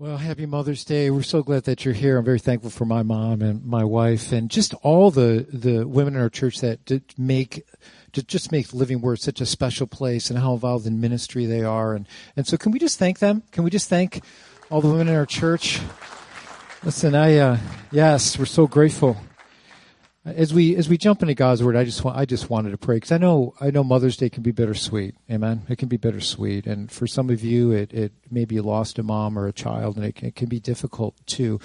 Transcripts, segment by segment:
Well, happy Mother's Day. We're so glad that you're here. I'm very thankful for my mom and my wife and just all the, the women in our church that make to just make Living Word such a special place and how involved in ministry they are. And, and so can we just thank them? Can we just thank all the women in our church? Listen, I, uh, yes, we're so grateful as we as we jump into God's word, I just want I just wanted to pray because I know I know Mother's Day can be bittersweet. Amen. It can be bittersweet, and for some of you, it it maybe you lost a mom or a child, and it can, it can be difficult too.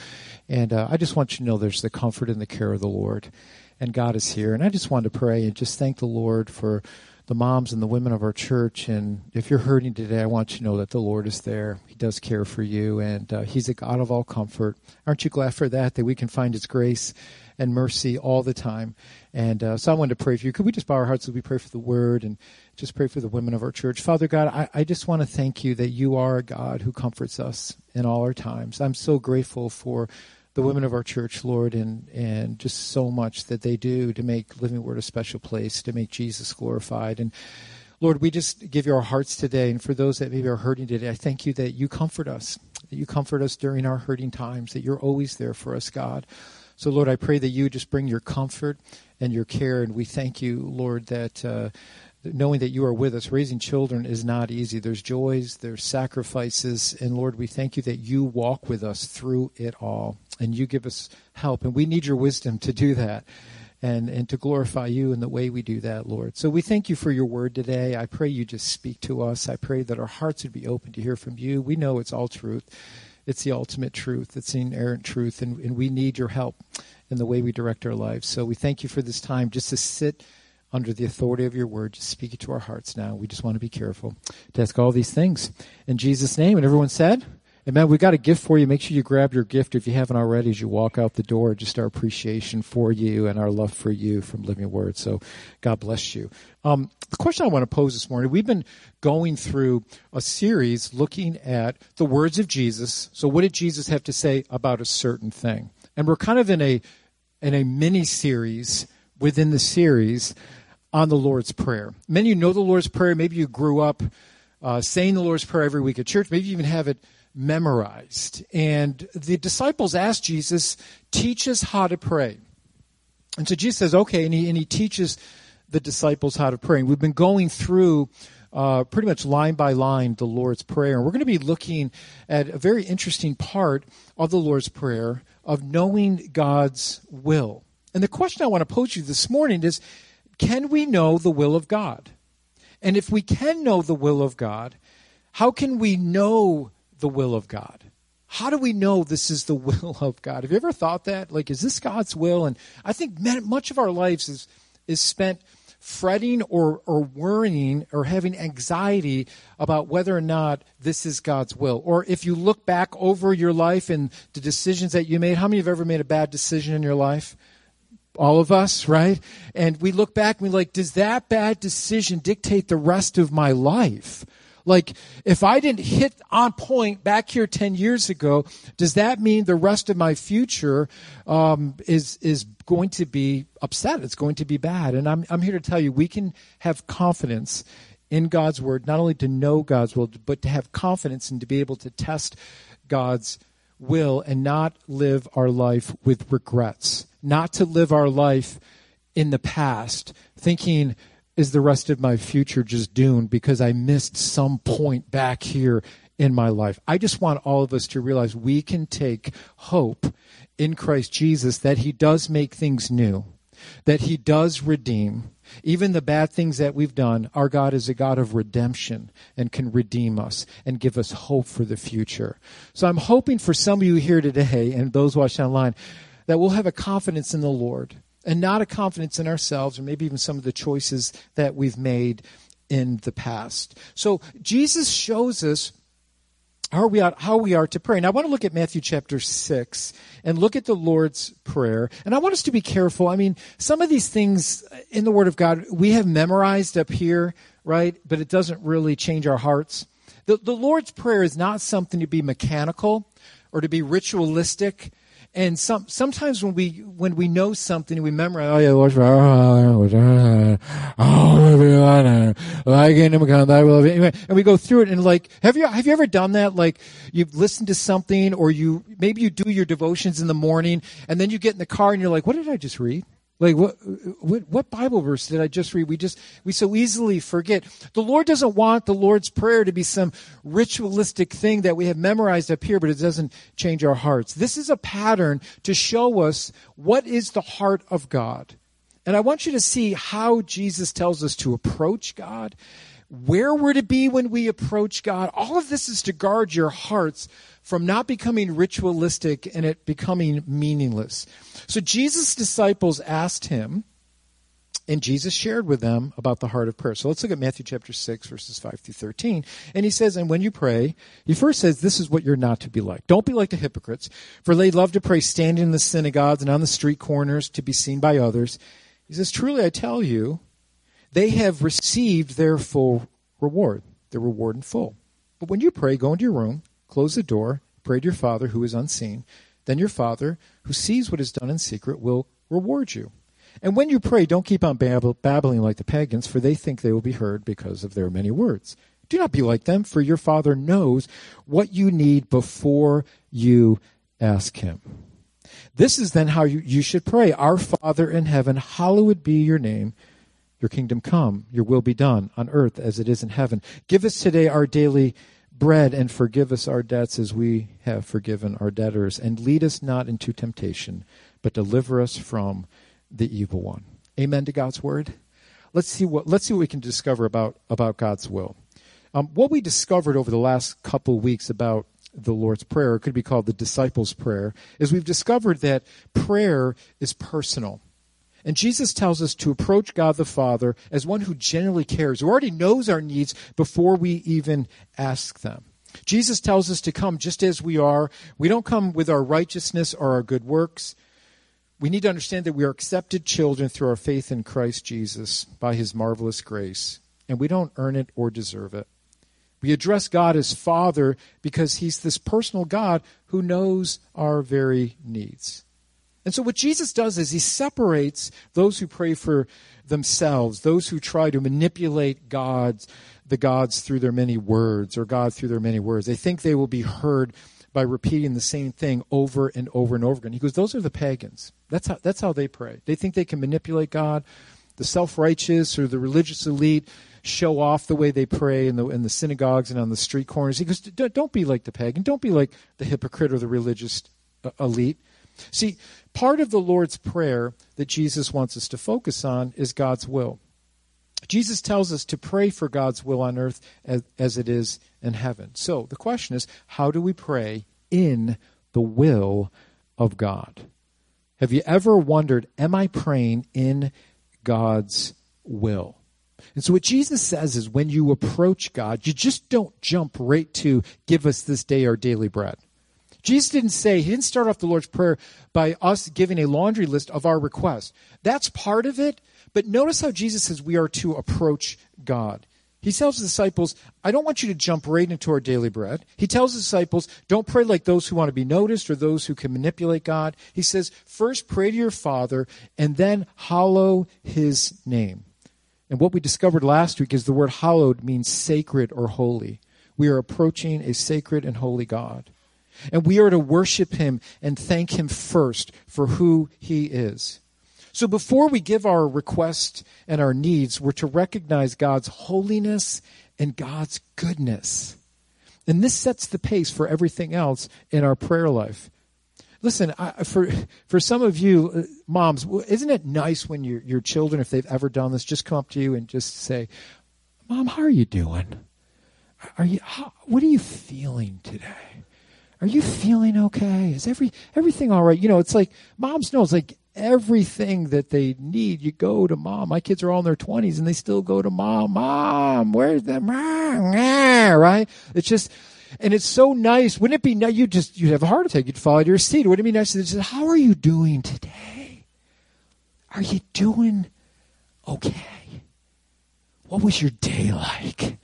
And uh, I just want you to know there's the comfort and the care of the Lord, and God is here. And I just wanted to pray and just thank the Lord for the moms and the women of our church. And if you're hurting today, I want you to know that the Lord is there. He does care for you, and uh, He's a God of all comfort. Aren't you glad for that? That we can find His grace and mercy all the time. And uh, so I wanted to pray for you. Could we just bow our hearts as we pray for the word and just pray for the women of our church? Father God, I, I just want to thank you that you are a God who comforts us in all our times. I'm so grateful for the women of our church, Lord, and, and just so much that they do to make Living Word a special place, to make Jesus glorified. And Lord, we just give you our hearts today. And for those that maybe are hurting today, I thank you that you comfort us, that you comfort us during our hurting times, that you're always there for us, God. So, Lord, I pray that you just bring your comfort and your care. And we thank you, Lord, that uh, knowing that you are with us, raising children is not easy. There's joys, there's sacrifices. And Lord, we thank you that you walk with us through it all and you give us help. And we need your wisdom to do that. And, and to glorify you in the way we do that, Lord. So we thank you for your word today. I pray you just speak to us. I pray that our hearts would be open to hear from you. We know it's all truth. It's the ultimate truth. It's the inerrant truth, and, and we need your help in the way we direct our lives. So we thank you for this time just to sit under the authority of your word. Just speak it to our hearts now. We just want to be careful to ask all these things in Jesus' name. And everyone said, Amen. We got a gift for you. Make sure you grab your gift if you haven't already as you walk out the door. Just our appreciation for you and our love for you from Living Word. So God bless you. Um, the question I want to pose this morning we've been going through a series looking at the words of Jesus. So, what did Jesus have to say about a certain thing? And we're kind of in a, in a mini series within the series on the Lord's Prayer. Many of you know the Lord's Prayer. Maybe you grew up uh, saying the Lord's Prayer every week at church. Maybe you even have it memorized. And the disciples asked Jesus, teach us how to pray. And so Jesus says, okay, and he, and he teaches the disciples how to pray. And we've been going through uh, pretty much line by line the Lord's Prayer. And we're going to be looking at a very interesting part of the Lord's Prayer of knowing God's will. And the question I want to pose you this morning is can we know the will of God? And if we can know the will of God, how can we know the will of God? How do we know this is the will of God? Have you ever thought that? Like, is this God's will? And I think much of our lives is, is spent fretting or, or worrying or having anxiety about whether or not this is God's will. Or if you look back over your life and the decisions that you made, how many have ever made a bad decision in your life? All of us, right? And we look back and we're like, does that bad decision dictate the rest of my life? Like, if I didn't hit on point back here 10 years ago, does that mean the rest of my future um, is, is going to be upset? It's going to be bad. And I'm, I'm here to tell you, we can have confidence in God's word, not only to know God's will, but to have confidence and to be able to test God's will and not live our life with regrets, not to live our life in the past thinking, is the rest of my future just doomed because I missed some point back here in my life? I just want all of us to realize we can take hope in Christ Jesus that He does make things new, that He does redeem. Even the bad things that we've done, our God is a God of redemption and can redeem us and give us hope for the future. So I'm hoping for some of you here today and those watching online that we'll have a confidence in the Lord and not a confidence in ourselves or maybe even some of the choices that we've made in the past. So Jesus shows us how we are, how we are to pray. And I want to look at Matthew chapter 6 and look at the Lord's Prayer. And I want us to be careful. I mean, some of these things in the Word of God we have memorized up here, right? But it doesn't really change our hearts. The, the Lord's Prayer is not something to be mechanical or to be ritualistic And some sometimes when we when we know something we memorize, oh yeah, Prayer, oh. And we go through it and like, have you have you ever done that? Like you've listened to something, or you maybe you do your devotions in the morning, and then you get in the car and you're like, what did I just read? Like what, what, what Bible verse did I just read? We just we so easily forget. The Lord doesn't want the Lord's prayer to be some ritualistic thing that we have memorized up here, but it doesn't change our hearts. This is a pattern to show us what is the heart of God. And I want you to see how Jesus tells us to approach God, where we're to be when we approach God. All of this is to guard your hearts from not becoming ritualistic and it becoming meaningless. So Jesus' disciples asked him, and Jesus shared with them about the heart of prayer. So let's look at Matthew chapter 6, verses 5 through 13. And he says, And when you pray, he first says, This is what you're not to be like. Don't be like the hypocrites, for they love to pray standing in the synagogues and on the street corners to be seen by others. He says, Truly I tell you, they have received their full reward, their reward in full. But when you pray, go into your room Close the door, pray to your Father who is unseen. Then your Father, who sees what is done in secret, will reward you. And when you pray, don't keep on babbling like the pagans, for they think they will be heard because of their many words. Do not be like them, for your Father knows what you need before you ask Him. This is then how you, you should pray Our Father in heaven, hallowed be your name. Your kingdom come, your will be done on earth as it is in heaven. Give us today our daily bread and forgive us our debts as we have forgiven our debtors. And lead us not into temptation, but deliver us from the evil one. Amen to God's word. Let's see what let's see what we can discover about about God's will. Um, what we discovered over the last couple weeks about the Lord's Prayer, it could be called the disciples' prayer, is we've discovered that prayer is personal. And Jesus tells us to approach God the Father as one who genuinely cares, who already knows our needs before we even ask them. Jesus tells us to come just as we are. We don't come with our righteousness or our good works. We need to understand that we are accepted children through our faith in Christ Jesus by his marvelous grace, and we don't earn it or deserve it. We address God as Father because he's this personal God who knows our very needs. And so what Jesus does is he separates those who pray for themselves, those who try to manipulate God's the gods through their many words or God through their many words. They think they will be heard by repeating the same thing over and over and over again. He goes, those are the pagans. That's how that's how they pray. They think they can manipulate God. The self-righteous or the religious elite show off the way they pray in the in the synagogues and on the street corners. He goes, don't be like the pagan. Don't be like the hypocrite or the religious uh, elite. See, part of the Lord's Prayer that Jesus wants us to focus on is God's will. Jesus tells us to pray for God's will on earth as, as, it is in heaven. So the question is how do we pray in the will of God? Have you ever wondered, am I praying in God's will? And so what Jesus says is when you approach God, you just don't jump right to give us this day our daily bread. Jesus didn't say, he didn't start off the Lord's Prayer by us giving a laundry list of our requests. That's part of it, but notice how Jesus says we are to approach God. He tells the disciples, I don't want you to jump right into our daily bread. He tells the disciples, don't pray like those who want to be noticed or those who can manipulate God. He says, first pray to your Father and then hallow his name. And what we discovered last week is the word hallowed means sacred or holy. We are approaching a sacred and holy God. And we are to worship him and thank him first for who he is. So before we give our request and our needs, we're to recognize God's holiness and God's goodness. And this sets the pace for everything else in our prayer life. Listen, I, for for some of you uh, moms, isn't it nice when your your children, if they've ever done this, just come up to you and just say, "Mom, how are you doing? Are you? How, what are you feeling today?" Are you feeling okay? Is every everything all right? You know, it's like moms know it's like everything that they need, you go to mom. My kids are all in their twenties and they still go to mom. Mom, where's the mom? Right? It's just and it's so nice. Wouldn't it be nice? You just you'd have a heart attack. You'd fall out of your seat. Wouldn't it be nice to say, "How are you doing today? Are you doing okay? What was your day like?"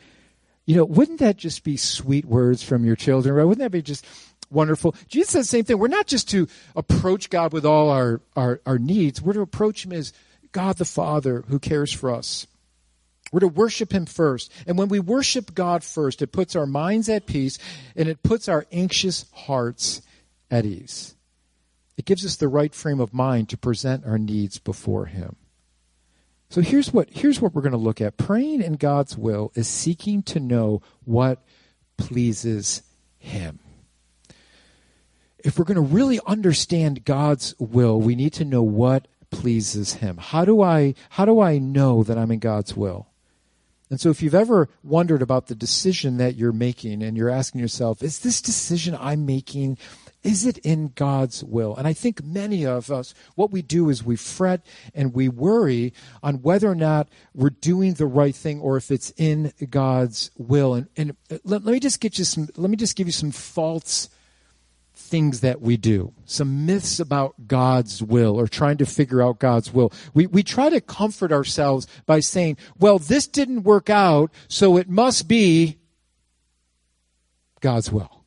You know, wouldn't that just be sweet words from your children? Right? Wouldn't that be just wonderful. Jesus says the same thing. We're not just to approach God with all our, our, our needs, we're to approach Him as God the Father who cares for us. We're to worship Him first. And when we worship God first, it puts our minds at peace and it puts our anxious hearts at ease. It gives us the right frame of mind to present our needs before Him. So here's what, here's what we're going to look at. Praying in God's will is seeking to know what pleases Him. If we're going to really understand God's will, we need to know what pleases Him. How do I, how do I know that I'm in God's will? And so if you've ever wondered about the decision that you're making and you're asking yourself, is this decision I'm making, is it in God's will? And I think many of us, what we do is we fret and we worry on whether or not we're doing the right thing or if it's in God's will. And, and let, let me just get you some, let me just give you some false things that we do, some myths about God's will or trying to figure out God's will. We, we try to comfort ourselves by saying, well, this didn't work out, so it must be God's will.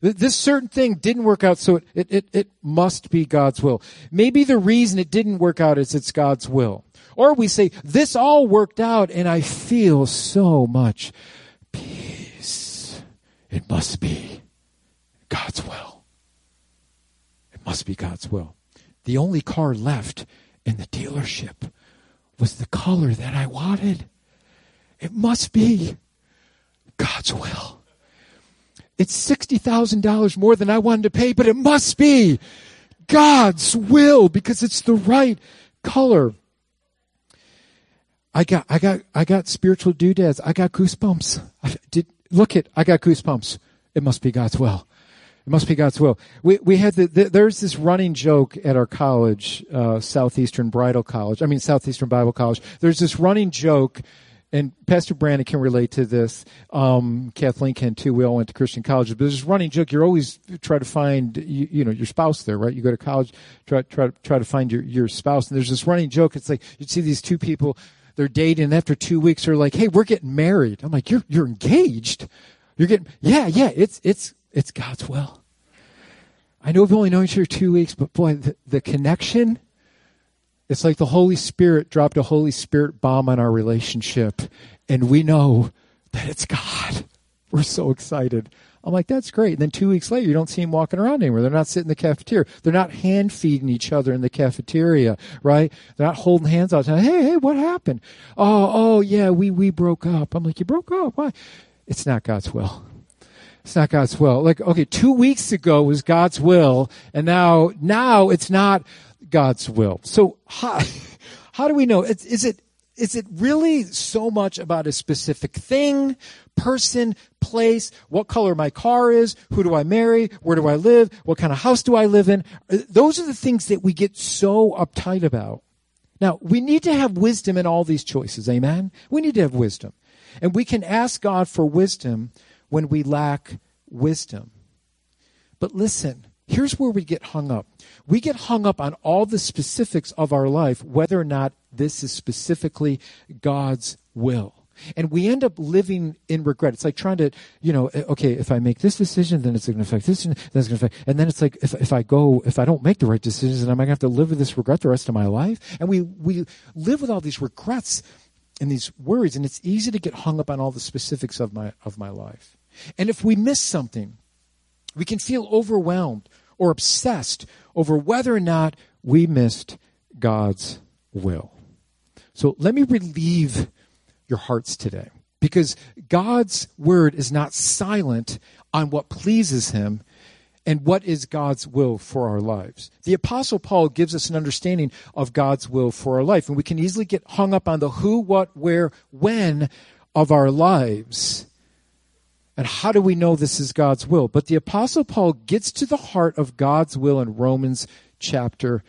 This certain thing didn't work out, so it, it, it, it must be God's will. Maybe the reason it didn't work out is it's God's will. Or we say, this all worked out and I feel so much peace. It must be God's will. It must be God's will. The only car left in the dealership was the color that I wanted. It must be God's will. It's $60,000 more than I wanted to pay, but it must be God's will because it's the right color. I got, I got, I got spiritual doodads. I got goosebumps. I did, look it, I got goosebumps. It must be God's will. It must be God's will. We we had the, the there's this running joke at our college, uh, Southeastern Bridal College. I mean Southeastern Bible College. There's this running joke, and Pastor Brandon can relate to this. Um, Kathleen can too. We all went to Christian colleges. But there's this running joke. You're always try to find you, you know your spouse there, right? You go to college, try try try to find your your spouse. And there's this running joke. It's like you'd see these two people. They're dating, and after two weeks, they're like, "Hey, we're getting married." I'm like, "You're you're engaged." You're getting, yeah, yeah, it's, it's, it's God's will. I know we've only known each other two weeks, but boy, the, the connection, it's like the Holy Spirit dropped a Holy Spirit bomb on our relationship, and we know that it's God. We're so excited. I'm like, that's great. And then two weeks later, you don't see them walking around anymore. They're not sitting in the cafeteria. They're not hand feeding each other in the cafeteria, right? They're not holding hands out. Saying, hey, hey, what happened? Oh, oh, yeah, we, we broke up. I'm like, you broke up? Why? It's not God's will. It's not God's will. Like, okay, two weeks ago was God's will, and now, now it's not God's will. So how, how do we know? Is, is it, is it really so much about a specific thing, person, place, what color my car is, who do I marry, where do I live, what kind of house do I live in? Uh, those are the things that we get so uptight about. Now, we need to have wisdom in all these choices. Amen? We need to have wisdom. And we can ask God for wisdom when we lack wisdom. But listen, here's where we get hung up. We get hung up on all the specifics of our life, whether or not this is specifically God's will. And we end up living in regret. It's like trying to, you know, eh, okay, if I make this decision, then it's going to affect this, then it's going to affect, and then it's like, if, if I go, if I don't make the right decisions, then am I going to have to live with this regret the rest of my life? And we, we live with all these regrets and these worries, and it's easy to get hung up on all the specifics of my of my life. And if we miss something, we can feel overwhelmed or obsessed over whether or not we missed God's will. So let me relieve your hearts today because God's word is not silent on what pleases him and what is God's will for our lives. The Apostle Paul gives us an understanding of God's will for our life, and we can easily get hung up on the who, what, where, when of our lives. And how do we know this is God's will? But the Apostle Paul gets to the heart of God's will in Romans chapter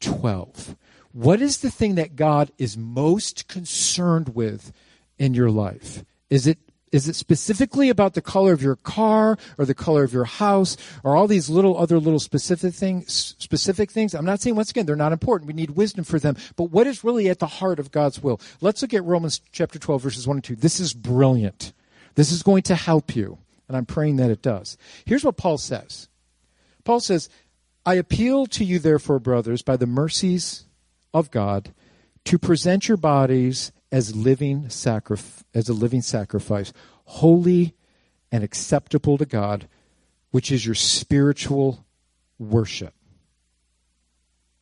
12. What is the thing that God is most concerned with in your life? Is it is it specifically about the color of your car or the color of your house or all these little other little specific things, specific things? I'm not saying once again they're not important. We need wisdom for them. But what is really at the heart of God's will? Let's look at Romans chapter 12 verses 1 and 2. This is brilliant. This is going to help you. And I'm praying that it does. Here's what Paul says Paul says, I appeal to you, therefore, brothers, by the mercies of God, to present your bodies as living sacrif- as a living sacrifice, holy and acceptable to God, which is your spiritual worship.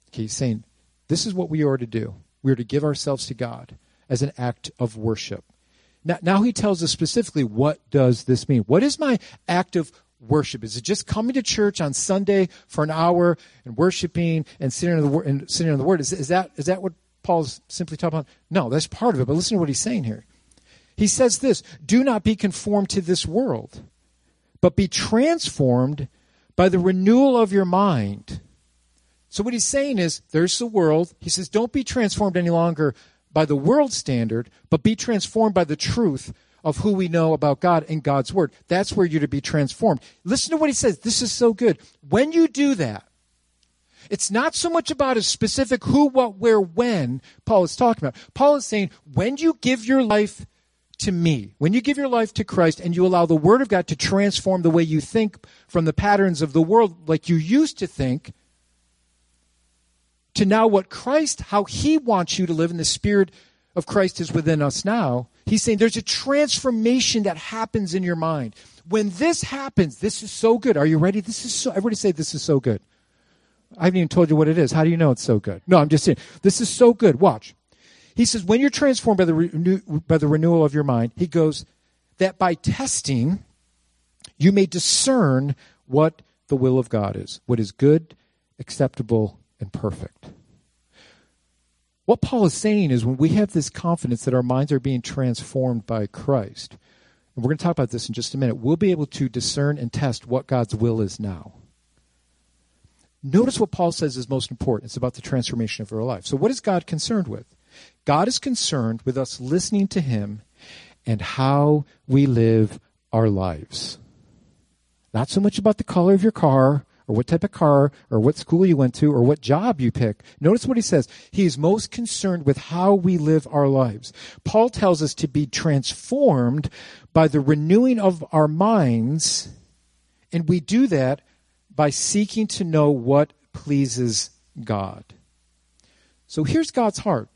Okay, he's saying this is what we are to do. We are to give ourselves to God as an act of worship. Now, he tells us specifically what does this mean? What is my act of worship? Is it just coming to church on Sunday for an hour and worshiping and sitting on the word and sitting the word? Is, is that is that what Paul's simply talking about? No, that's part of it. But listen to what he's saying here. He says this: "Do not be conformed to this world, but be transformed by the renewal of your mind." So what he's saying is, there's the world. He says, don't be transformed any longer by the world standard, but be transformed by the truth of who we know about God and God's Word. That's where you're to be transformed. Listen to what he says. This is so good. When you do that, it's not so much about a specific who, what, where, when Paul is talking about. Paul is saying, when you give your life to me, when you give your life to Christ and you allow the Word of God to transform the way you think from the patterns of the world like you used to think, to now what Christ, how He wants you to live, and the Spirit of Christ is within us now. He's saying there's a transformation that happens in your mind. When this happens, this is so good. Are you ready? This is so, everybody say this is so good. I haven't even told you what it is. How do you know it's so good? No, I'm just saying, this is so good. Watch. He says, when you're transformed by the, renew, by the renewal of your mind, he goes, that by testing, you may discern what the will of God is, what is good, acceptable, and perfect. What Paul is saying is when we have this confidence that our minds are being transformed by Christ, and we're going to talk about this in just a minute, we'll be able to discern and test what God's will is now. Notice what Paul says is most important. It's about the transformation of our life. So, what is God concerned with? God is concerned with us listening to Him and how we live our lives. Not so much about the color of your car or what type of car or what school you went to or what job you pick. Notice what he says. He is most concerned with how we live our lives. Paul tells us to be transformed by the renewing of our minds, and we do that by seeking to know what pleases God. So here's God's heart.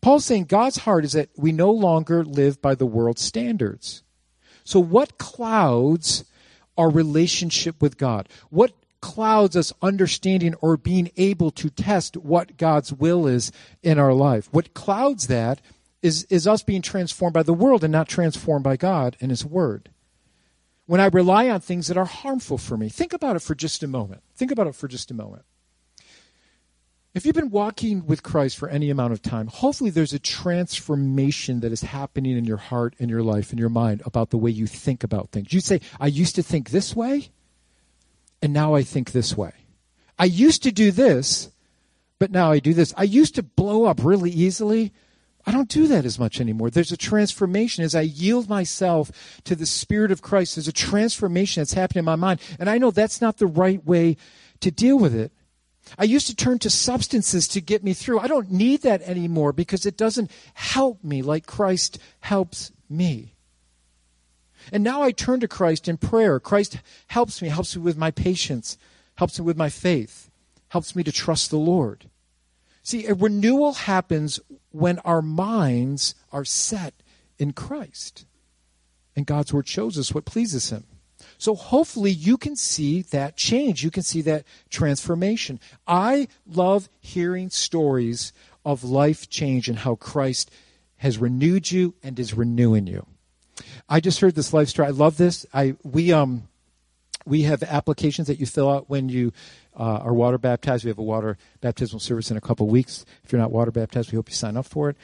Paul's saying God's heart is that we no longer live by the world's standards. So, what clouds our relationship with God? What clouds us understanding or being able to test what God's will is in our life? What clouds that is, is us being transformed by the world and not transformed by God and His Word. When I rely on things that are harmful for me, think about it for just a moment. Think about it for just a moment. If you've been walking with Christ for any amount of time, hopefully there's a transformation that is happening in your heart, in your life, in your mind about the way you think about things. You say, I used to think this way, and now I think this way. I used to do this, but now I do this. I used to blow up really easily. I don't do that as much anymore. There's a transformation as I yield myself to the Spirit of Christ. There's a transformation that's happening in my mind. And I know that's not the right way to deal with it. I used to turn to substances to get me through. I don't need that anymore because it doesn't help me like Christ helps me. And now I turn to Christ in prayer. Christ helps me, helps me with my patience, helps me with my faith, helps me to trust the Lord. See, a renewal happens when our minds are set in Christ. And God's word shows us what pleases him. So hopefully you can see that change. You can see that transformation. I love hearing stories of life change and how Christ has renewed you and is renewing you. I just heard this life story. I love this. I we um we have applications that you fill out when you uh, are water baptized. We have a water baptismal service in a couple weeks. If you're not water baptized, we hope you sign up for it.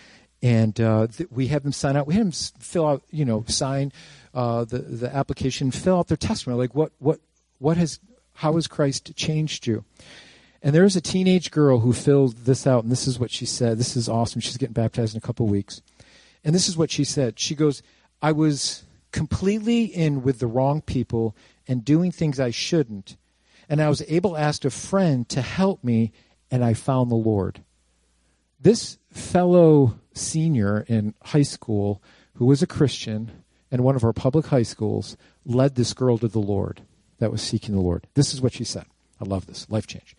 And uh, th- we have them sign out. We have them fill out, you know, sign uh, the the application, fill out their testimony, like what what what has how has Christ changed you? And there was a teenage girl who filled this out, and this is what she said. This is awesome. She's getting baptized in a couple weeks, and this is what she said. She goes, "I was completely in with the wrong people and doing things I shouldn't, and I was able to ask a friend to help me, and I found the Lord." This fellow senior in high school who was a Christian in one of our public high schools led this girl to the Lord that was seeking the Lord. This is what she said. I love this. Life change.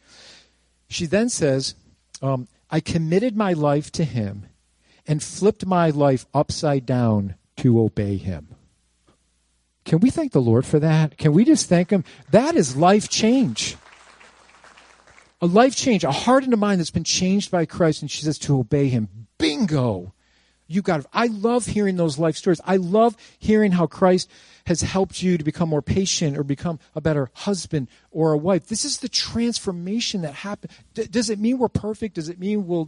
She then says, um, I committed my life to him and flipped my life upside down to obey him. Can we thank the Lord for that? Can we just thank him? That is life change. A life change, a heart and a mind that's been changed by Christ, and she says to obey him. Bingo! You got it. I love hearing those life stories. I love hearing how Christ has helped you to become more patient or become a better husband or a wife. This is the transformation that happened. D- does it mean we're perfect? Does it mean we'll,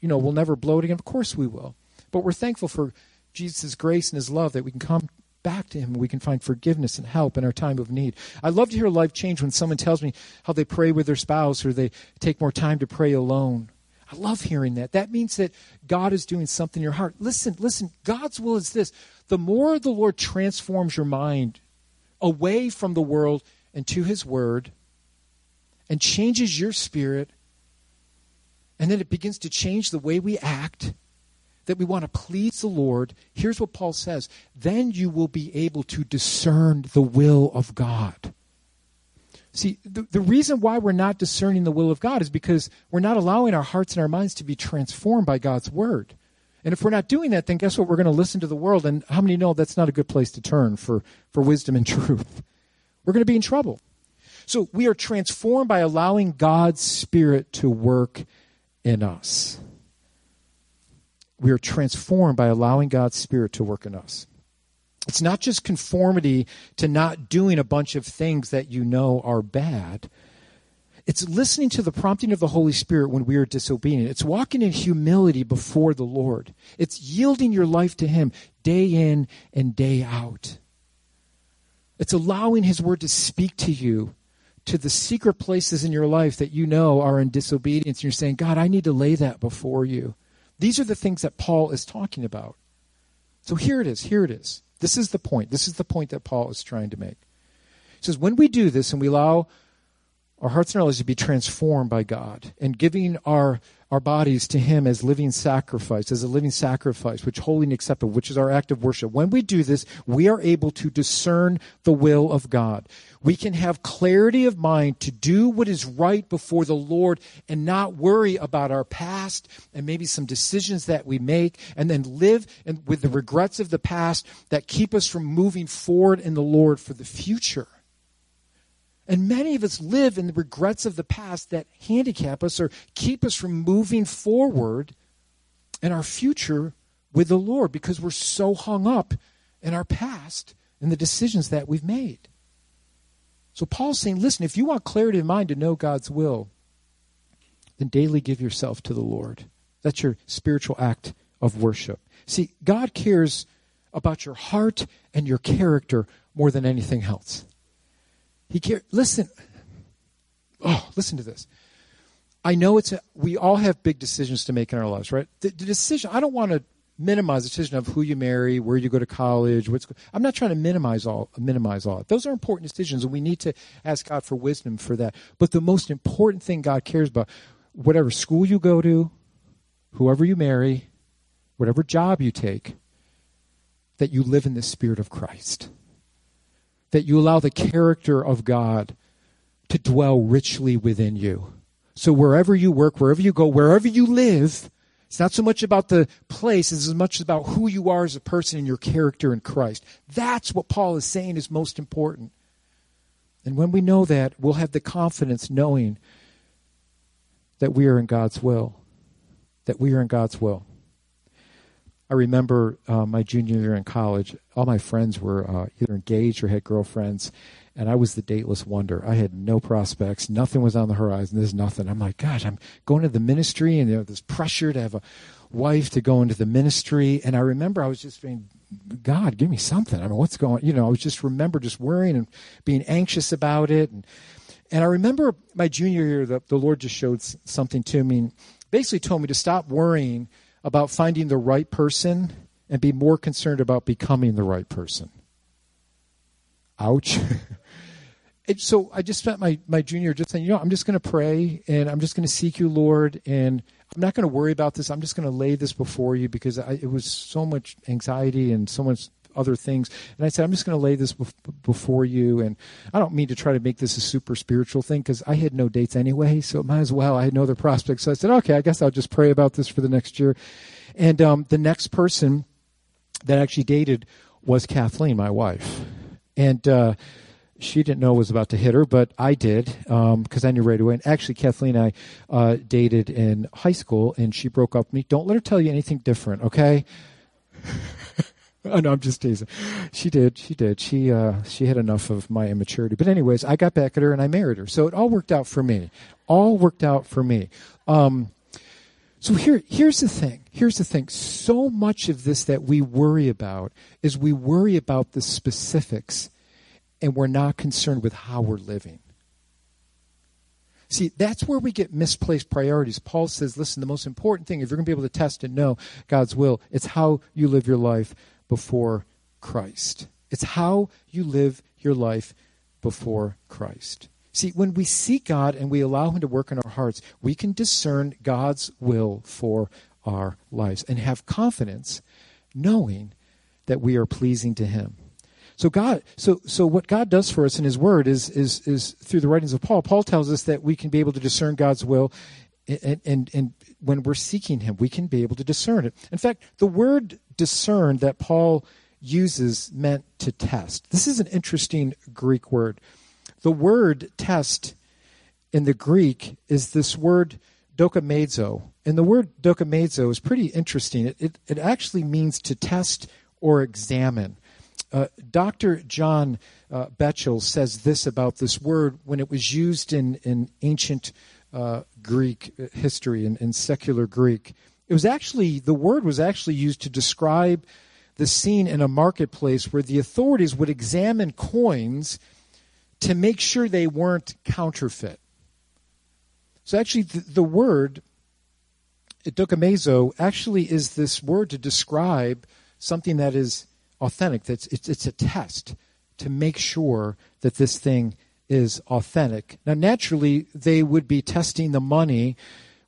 you know, we'll never blow it again? Of course we will. But we're thankful for Jesus' grace and his love that we can come back to him and we can find forgiveness and help in our time of need. I love to hear life change when someone tells me how they pray with their spouse or they take more time to pray alone. I love hearing that. That means that God is doing something in your heart. Listen, listen, God's will is this. The more the Lord transforms your mind away from the world and to his word and changes your spirit, and then it begins to change the way we act, that we want to please the Lord, here's what Paul says then you will be able to discern the will of God. See, the, the reason why we're not discerning the will of God is because we're not allowing our hearts and our minds to be transformed by God's word. And if we're not doing that, then guess what? We're going to listen to the world. And how many know that's not a good place to turn for, for wisdom and truth? We're going to be in trouble. So we are transformed by allowing God's Spirit to work in us. We are transformed by allowing God's Spirit to work in us. It's not just conformity to not doing a bunch of things that you know are bad. It's listening to the prompting of the Holy Spirit when we are disobedient. It's walking in humility before the Lord. It's yielding your life to Him day in and day out. It's allowing His Word to speak to you to the secret places in your life that you know are in disobedience. And you're saying, God, I need to lay that before you. These are the things that Paul is talking about. So here it is. Here it is. This is the point. This is the point that Paul is trying to make. He says, when we do this and we allow our hearts and our lives to be transformed by God and giving our, our bodies to Him as living sacrifice, as a living sacrifice, which holy and acceptable, which is our act of worship. When we do this, we are able to discern the will of God. We can have clarity of mind to do what is right before the Lord and not worry about our past and maybe some decisions that we make and then live with the regrets of the past that keep us from moving forward in the Lord for the future. And many of us live in the regrets of the past that handicap us or keep us from moving forward in our future with the Lord because we're so hung up in our past and the decisions that we've made. So Paul's saying, listen, if you want clarity of mind to know God's will, then daily give yourself to the Lord. That's your spiritual act of worship. See, God cares about your heart and your character more than anything else. He cares. Listen. Oh, listen to this. I know it's a, we all have big decisions to make in our lives, right? The, the decision. I don't want to minimize the decision of who you marry, where you go to college. What's I'm not trying to minimize all minimize all. Those are important decisions, and we need to ask God for wisdom for that. But the most important thing God cares about, whatever school you go to, whoever you marry, whatever job you take, that you live in the spirit of Christ that you allow the character of God to dwell richly within you. So wherever you work, wherever you go, wherever you live, it's not so much about the place it's as much about who you are as a person and your character in Christ. That's what Paul is saying is most important. And when we know that, we'll have the confidence knowing that we are in God's will. That we are in God's will. I remember uh, my junior year in college, all my friends were uh, either engaged or had girlfriends, and I was the dateless wonder. I had no prospects. Nothing was on the horizon. There's nothing. I'm like, gosh, I'm going to the ministry, and you know, there's pressure to have a wife to go into the ministry. And I remember I was just being, God, give me something. I mean, what's going? You know, I was just remember just worrying and being anxious about it. And and I remember my junior year, the, the Lord just showed something to me. And basically, told me to stop worrying about finding the right person and be more concerned about becoming the right person. Ouch. so I just spent my, my junior just saying, you know, I'm just going to pray and I'm just going to seek you, Lord, and I'm not going to worry about this. I'm just going to lay this before you because I, it was so much anxiety and so much other things. And I said, I'm just going to lay this before you. And I don't mean to try to make this a super spiritual thing because I had no dates anyway, so it might as well. I had no other prospects. So I said, okay, I guess I'll just pray about this for the next year. And um, the next person that actually dated was Kathleen, my wife. And uh, she didn't know it was about to hit her, but I did because um, I knew right away. And actually, Kathleen and I uh, dated in high school, and she broke up with me. Don't let her tell you anything different, okay? oh, no, I'm just teasing. She did. She did. She uh, she had enough of my immaturity. But anyways, I got back at her and I married her. So it all worked out for me. All worked out for me. Um, so here, here's the thing. Here's the thing. So much of this that we worry about is we worry about the specifics and we're not concerned with how we're living. See, that's where we get misplaced priorities. Paul says, listen, the most important thing, if you're going to be able to test and know God's will, it's how you live your life before Christ. It's how you live your life before Christ. See, when we seek God and we allow Him to work in our hearts, we can discern God's will for our lives and have confidence knowing that we are pleasing to Him. So God, so so what God does for us in His Word is is is through the writings of Paul. Paul tells us that we can be able to discern God's will, and and, and when we're seeking Him, we can be able to discern it. In fact, the word discern that Paul uses meant to test. This is an interesting Greek word. The word test in the Greek is this word dokimazo. And the word dokimazo is pretty interesting. It, it, it actually means to test or examine. Uh, Dr. John uh, Batchelor says this about this word when it was used in, in ancient uh, Greek history, in, in secular Greek. It was actually, the word was actually used to describe the scene in a marketplace where the authorities would examine coins to make sure they weren't counterfeit. So actually, the, the word dokimazo actually is this word to describe something that is authentic. That's it's, it's a test to make sure that this thing is authentic. Now, naturally, they would be testing the money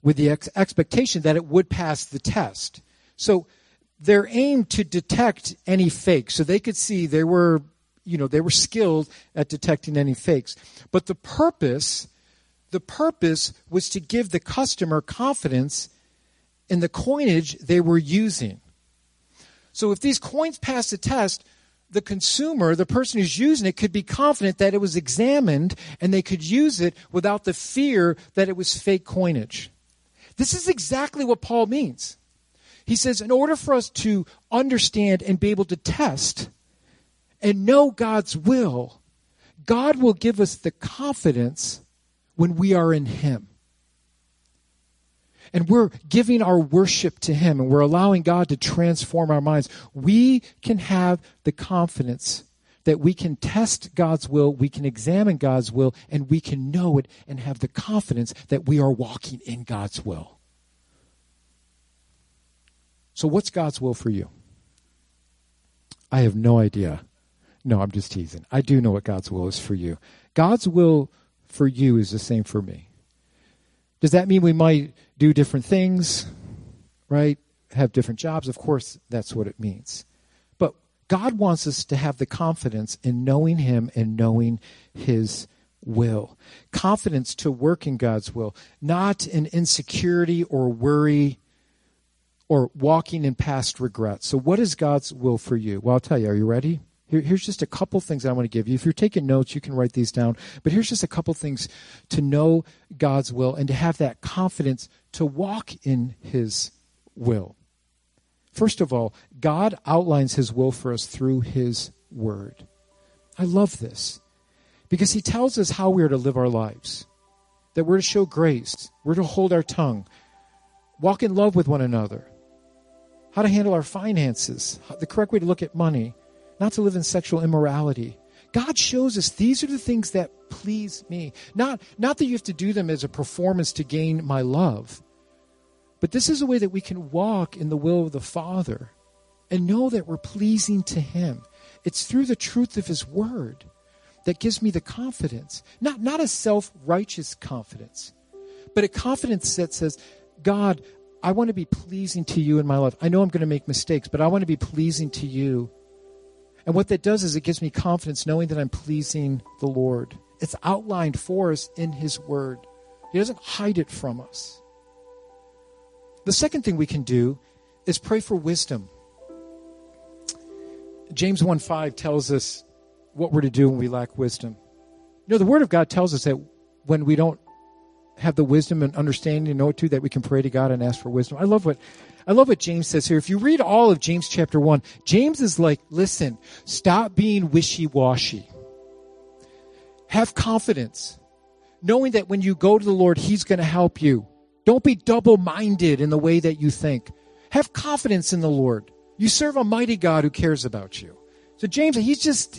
with the ex- expectation that it would pass the test. So they're aimed to detect any fakes. So they could see they were, you know, they were skilled at detecting any fakes. But the purpose, the purpose was to give the customer confidence in the coinage they were using. So if these coins pass the test, the consumer, the person who's using it, could be confident that it was examined and they could use it without the fear that it was fake coinage. This is exactly what Paul means. He says, in order for us to understand and be able to test and know God's will, God will give us the confidence when we are in Him and we're giving our worship to Him and we're allowing God to transform our minds, we can have the confidence that we can test God's will, we can examine God's will, and we can know it and have the confidence that we are walking in God's will. So, what's God's will for you? I have no idea. No, I'm just teasing. I do know what God's will is for you. God's will for you is the same for me. Does that mean we might do different things, right? Have different jobs? Of course, that's what it means. God wants us to have the confidence in knowing Him and knowing His will. Confidence to work in God's will, not in insecurity or worry or walking in past regrets. So, what is God's will for you? Well, I'll tell you. Are you ready? Here, here's just a couple things I want to give you. If you're taking notes, you can write these down. But here's just a couple things to know God's will and to have that confidence to walk in His will. First of all, God outlines His will for us through His Word. I love this because He tells us how we are to live our lives, that we're to show grace, we're to hold our tongue, walk in love with one another, how to handle our finances, the correct way to look at money not to live in sexual immorality. God shows us these are the things that please me. Not, not that you have to do them as a performance to gain my love, but this is a way that we can walk in the will of the Father and know that we're pleasing to Him. It's through the truth of His Word that gives me the confidence, not, not a self righteous confidence, but a confidence that says, God, I want to be pleasing to you in my life. I know I'm going to make mistakes, but I want to be pleasing to you And what that does is it gives me confidence knowing that I'm pleasing the Lord. It's outlined for us in His Word. He doesn't hide it from us. The second thing we can do is pray for wisdom. James 1 5 tells us what we're to do when we lack wisdom. You know, the Word of God tells us that when we don't have the wisdom and understanding to know it to, that we can pray to God and ask for wisdom. I love what I love what James says here. If you read all of James chapter 1, James is like, listen, stop being wishy-washy. Have confidence, knowing that when you go to the Lord, He's going to help you. Don't be double minded in the way that you think. Have confidence in the Lord. You serve a mighty God who cares about you. So James, he's just,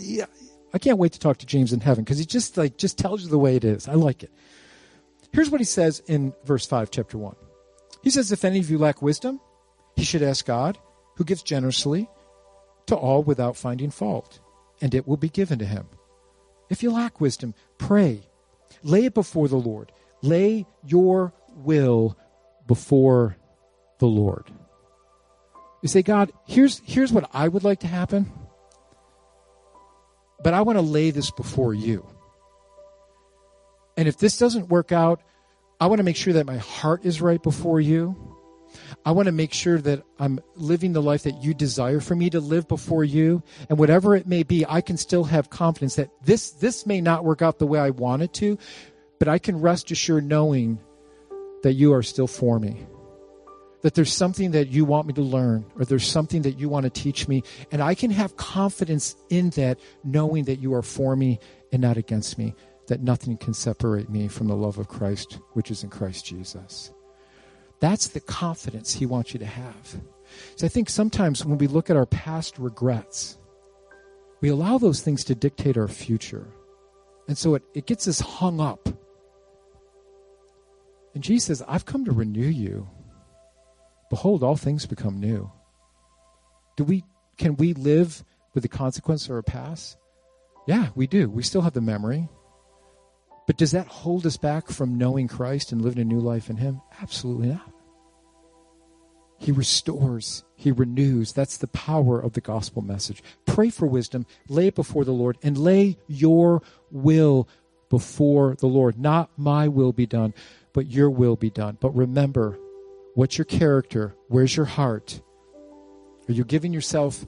I can't wait to talk to James in heaven because he just like, just tells you the way it is. I like it. Here's what he says in verse 5, chapter 1. He says, If any of you lack wisdom, he should ask God, who gives generously to all without finding fault, and it will be given to him. If you lack wisdom, pray. Lay it before the Lord. Lay your will before the Lord. You say, God, here's, here's what I would like to happen, but I want to lay this before you. And if this doesn't work out, I want to make sure that my heart is right before you. I want to make sure that I'm living the life that you desire for me to live before you. And whatever it may be, I can still have confidence that this, this may not work out the way I want it to, but I can rest assured knowing that you are still for me. That there's something that you want me to learn, or there's something that you want to teach me. And I can have confidence in that, knowing that you are for me and not against me, that nothing can separate me from the love of Christ, which is in Christ Jesus. That's the confidence he wants you to have. So I think sometimes when we look at our past regrets, we allow those things to dictate our future. And so it, it gets us hung up. And Jesus says, I've come to renew you. Behold, all things become new. Do we can we live with the consequence of our past? Yeah, we do. We still have the memory. But does that hold us back from knowing Christ and living a new life in Him? Absolutely not. He restores, He renews. That's the power of the gospel message. Pray for wisdom, lay it before the Lord, and lay your will before the Lord. Not my will be done, but your will be done. But remember, what's your character? Where's your heart? Are you giving yourself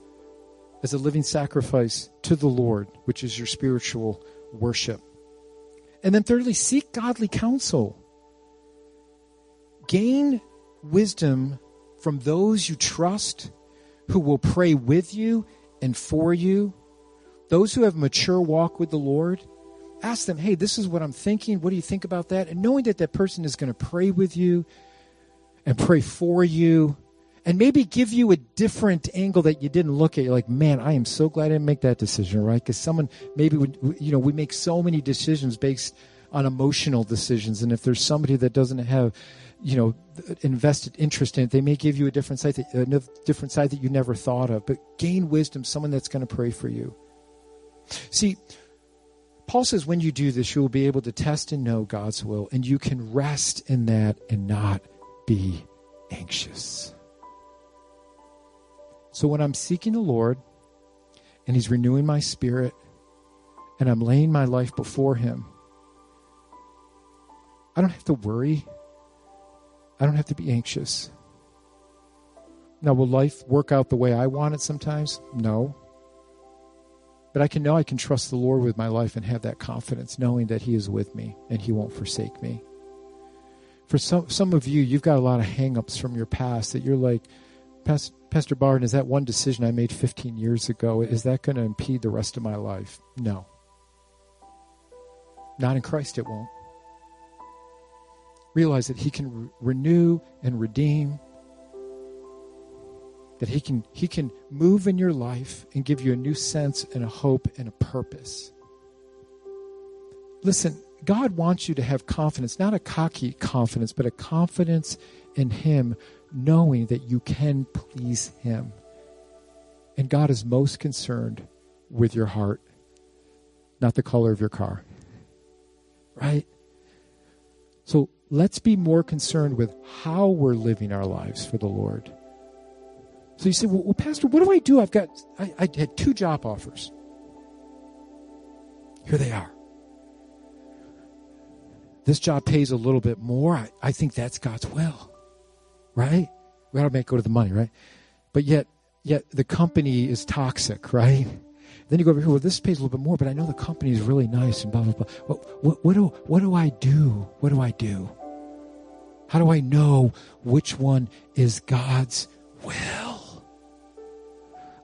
as a living sacrifice to the Lord, which is your spiritual worship? And then, thirdly, seek godly counsel. Gain wisdom from those you trust who will pray with you and for you. Those who have mature walk with the Lord. Ask them, hey, this is what I'm thinking. What do you think about that? And knowing that that person is going to pray with you and pray for you and maybe give you a different angle that you didn't look at. You're like, man, I am so glad I didn't make that decision, right? Because someone maybe would, you know, we make so many decisions based on emotional decisions. And if there's somebody that doesn't have, you know, invested interest in it, they may give you a different side, that, a different side that you never thought of. But gain wisdom, someone that's going to pray for you. See, Paul says when you do this, you will be able to test and know God's will, and you can rest in that and not be anxious. So when I'm seeking the Lord and He's renewing my spirit and I'm laying my life before Him, I don't have to worry. I don't have to be anxious. Now, will life work out the way I want it sometimes? No. But I can know I can trust the Lord with my life and have that confidence, knowing that He is with me and He won't forsake me. For some, some of you, you've got a lot of hangups from your past that you're like, Pastor, Pastor Barton, is that one decision I made 15 years ago, is that going to impede the rest of my life? No. Not in Christ, it won't. Realize that He can re- renew and redeem, that he can, he can move in your life and give you a new sense and a hope and a purpose. Listen, God wants you to have confidence, not a cocky confidence, but a confidence in Him knowing that you can please Him. And God is most concerned with your heart, not the color of your car. Right? So let's be more concerned with how we're living our lives for the Lord. So you say, well, well Pastor, what do I do? I've got, I, I had two job offers. Here they are. This job pays a little bit more. I, I think that's God's will, right? We got to make go to the money, right? But yet, yet the company is toxic, right? Then you go over here. Well, this pays a little bit more, but I know the company is really nice and blah blah blah. What, what, what do what do I do? What do I do? How do I know which one is God's will?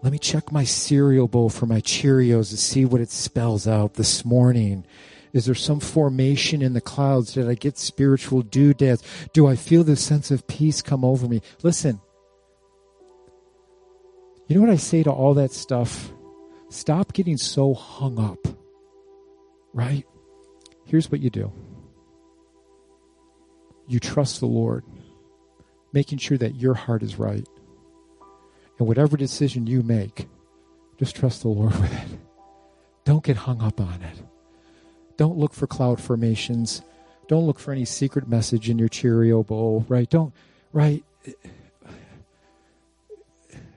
Let me check my cereal bowl for my Cheerios to see what it spells out this morning. Is there some formation in the clouds? Did I get spiritual doodads? Do I feel this sense of peace come over me? Listen, you know what I say to all that stuff? Stop getting so hung up, right? Here's what you do you trust the Lord, making sure that your heart is right. And whatever decision you make, just trust the Lord with it. Don't get hung up on it. Don't look for cloud formations. Don't look for any secret message in your Cheerio bowl, right? Don't, right?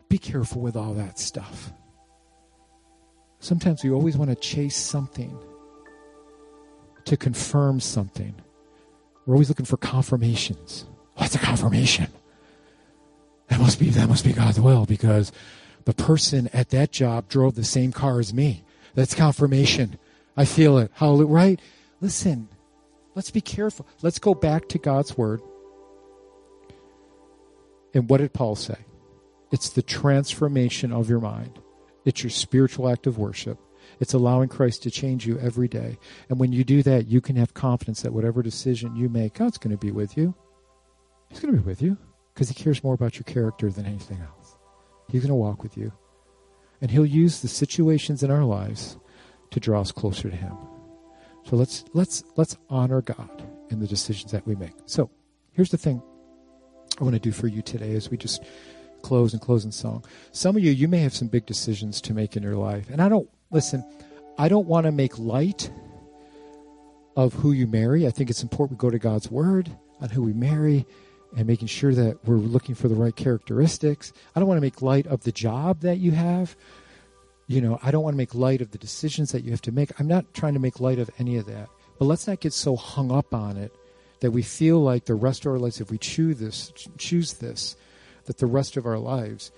Be careful with all that stuff. Sometimes we always want to chase something to confirm something. We're always looking for confirmations. What's a confirmation? That must be that must be God's will because the person at that job drove the same car as me. That's confirmation. I feel it. Hallelujah. Right? Listen, let's be careful. Let's go back to God's word. And what did Paul say? It's the transformation of your mind. It's your spiritual act of worship. It's allowing Christ to change you every day. And when you do that, you can have confidence that whatever decision you make, God's going to be with you. He's going to be with you because He cares more about your character than anything else. He's going to walk with you. And He'll use the situations in our lives to draw us closer to Him. So let's let's let's honor God in the decisions that we make. So here's the thing I want to do for you today as we just close and close in song. Some of you, you may have some big decisions to make in your life. And I don't, listen, I don't want to make light of who you marry. I think it's important we go to God's word on who we marry and making sure that we're looking for the right characteristics. I don't want to make light of the job that you have. You know, I don't want to make light of the decisions that you have to make. I'm not trying to make light of any of that. But let's not get so hung up on it that we feel like the rest of our lives, if we choose this, choose this, that the rest of our lives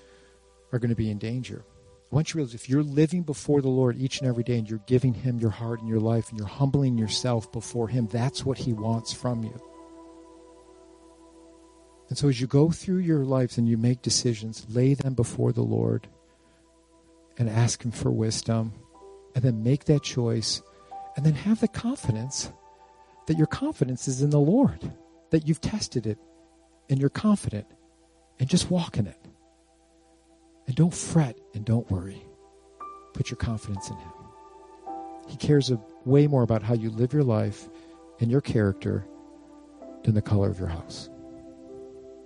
are going to be in danger. Want you realize if you're living before the Lord each and every day and you're giving Him your heart and your life and you're humbling yourself before Him, that's what He wants from you. And so as you go through your lives and you make decisions, lay them before the Lord and ask Him for wisdom and then make that choice and then have the confidence that your confidence is in the Lord, that you've tested it and you're confident and just walk in it. And don't fret and don't worry. Put your confidence in Him. He cares way more about how you live your life and your character than the color of your house.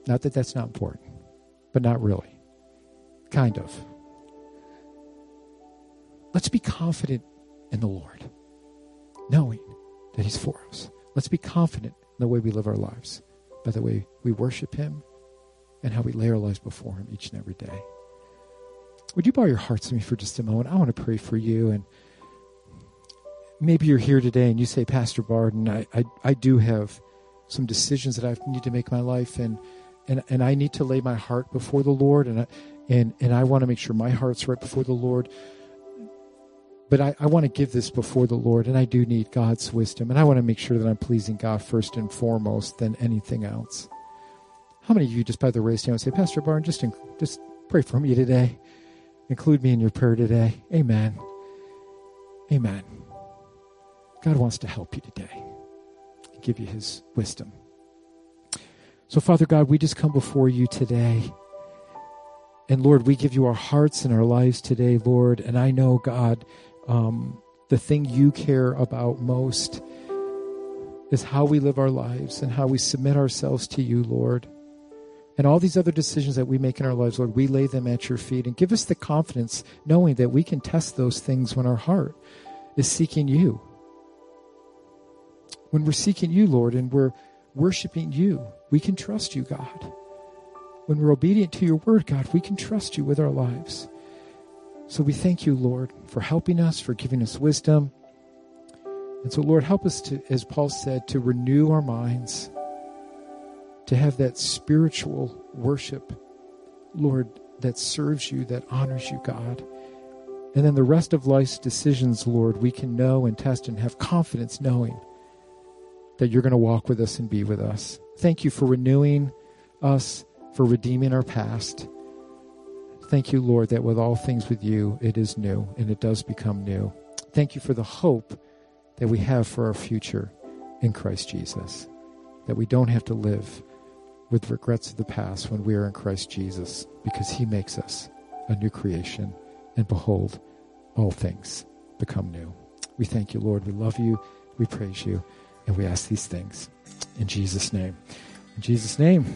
Not that that's not important, but not really. Kind of. Let's be confident in the Lord, knowing that He's for us. Let's be confident in the way we live our lives, by the way we worship Him and how we lay our lives before Him each and every day. Would you bow your hearts to me for just a moment? I want to pray for you. And maybe you're here today and you say, Pastor Barden, I, I, I do have some decisions that I need to make in my life, and, and, and I need to lay my heart before the Lord, and I, and, and I want to make sure my heart's right before the Lord. But I, I want to give this before the Lord, and I do need God's wisdom, and I want to make sure that I'm pleasing God first and foremost than anything else. How many of you just by the race down say, Pastor Barn, just in, just pray for me today. Include me in your prayer today. Amen. Amen. God wants to help you today give you his wisdom. So, Father God, we just come before you today. And Lord, we give you our hearts and our lives today, Lord. And I know, God, um, the thing you care about most is how we live our lives and how we submit ourselves to you, Lord. And all these other decisions that we make in our lives, Lord, we lay them at your feet and give us the confidence knowing that we can test those things when our heart is seeking you. When we're seeking you, Lord, and we're worshiping you, we can trust you, God. when we're obedient to your word, God, we can trust you with our lives. So we thank you, Lord, for helping us, for giving us wisdom. And so, Lord, help us to, as Paul said, to renew our minds, to have that spiritual worship, Lord, that serves you, that honors you, God. And then the rest of life's decisions, Lord, we can know and test and have confidence knowing that you're going to walk with us and be with us. Thank you for renewing us, for redeeming our past. Thank you, Lord, that with all things with you, it is new and it does become new. Thank you for the hope that we have for our future in Christ Jesus, that we don't have to live with regrets of the past when we are in Christ Jesus, because he makes us a new creation. And behold, all things become new. We thank you, Lord. We love you. We praise you. And we ask these things in Jesus' name. In Jesus' name.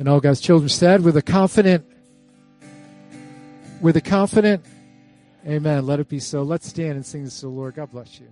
And all God's children said with a confident, with a confident, amen. Let it be so. Let's stand and sing this to the Lord. God bless you.